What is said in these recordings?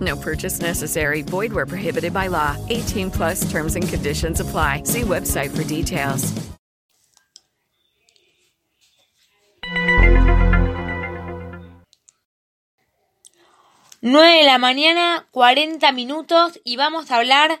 No purchase necessary. Void where prohibited by law. 18 plus terms and conditions apply. See website for details. Nueve de la mañana, 40 minutos y vamos a hablar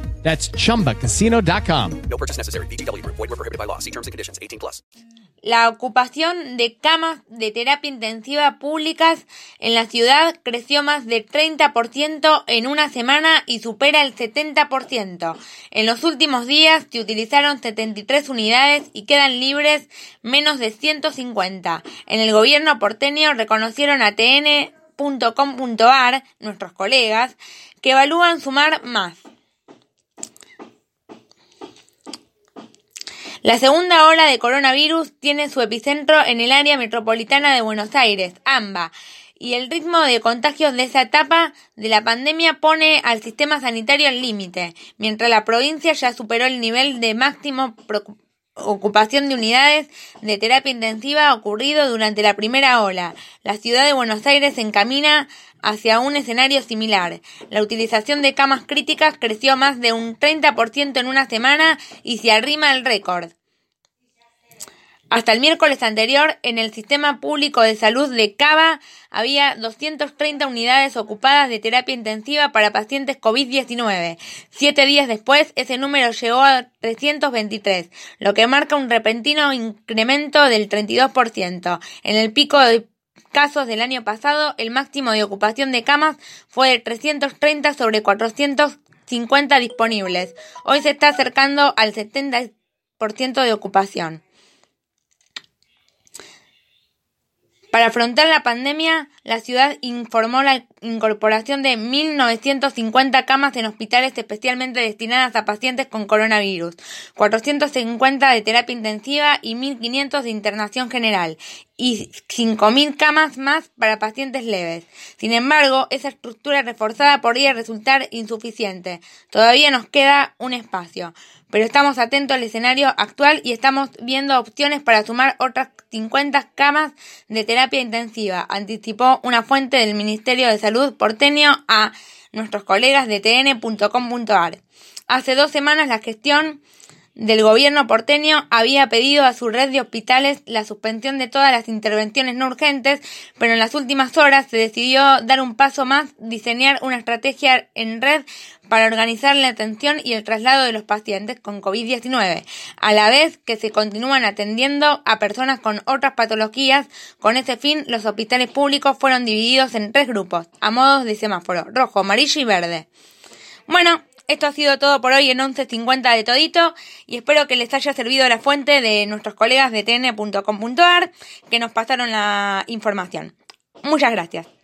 That's chumbacasino.com. No purchase necessary. VGW Group. Void were prohibited by law. See terms and conditions. 18 plus. La ocupación de camas de terapia intensiva públicas en la ciudad creció más de 30% en una semana y supera el 70%. En los últimos días se utilizaron 73 unidades y quedan libres menos de 150. En el gobierno porteño reconocieron a tn.com.ar, nuestros colegas, que evalúan sumar más. La segunda ola de coronavirus tiene su epicentro en el área metropolitana de Buenos Aires, AMBA, y el ritmo de contagios de esa etapa de la pandemia pone al sistema sanitario al límite, mientras la provincia ya superó el nivel de máximo ocupación de unidades de terapia intensiva ocurrido durante la primera ola. La ciudad de Buenos Aires se encamina hacia un escenario similar. La utilización de camas críticas creció más de un 30% en una semana y se arrima el récord. Hasta el miércoles anterior, en el sistema público de salud de Cava había 230 unidades ocupadas de terapia intensiva para pacientes COVID-19. Siete días después, ese número llegó a 323, lo que marca un repentino incremento del 32%. En el pico de casos del año pasado, el máximo de ocupación de camas fue de 330 sobre 450 disponibles. Hoy se está acercando al 70% de ocupación. Para afrontar la pandemia, la ciudad informó la incorporación de 1.950 camas en hospitales especialmente destinadas a pacientes con coronavirus, 450 de terapia intensiva y 1.500 de internación general, y 5.000 camas más para pacientes leves. Sin embargo, esa estructura reforzada podría resultar insuficiente. Todavía nos queda un espacio pero estamos atentos al escenario actual y estamos viendo opciones para sumar otras 50 camas de terapia intensiva, anticipó una fuente del Ministerio de Salud porteño a nuestros colegas de tn.com.ar. Hace dos semanas la gestión del gobierno porteño había pedido a su red de hospitales la suspensión de todas las intervenciones no urgentes, pero en las últimas horas se decidió dar un paso más, diseñar una estrategia en red para organizar la atención y el traslado de los pacientes con COVID-19, a la vez que se continúan atendiendo a personas con otras patologías. Con ese fin, los hospitales públicos fueron divididos en tres grupos, a modos de semáforo, rojo, amarillo y verde. Bueno, esto ha sido todo por hoy en 11.50 de todito y espero que les haya servido la fuente de nuestros colegas de tn.com.ar que nos pasaron la información. Muchas gracias.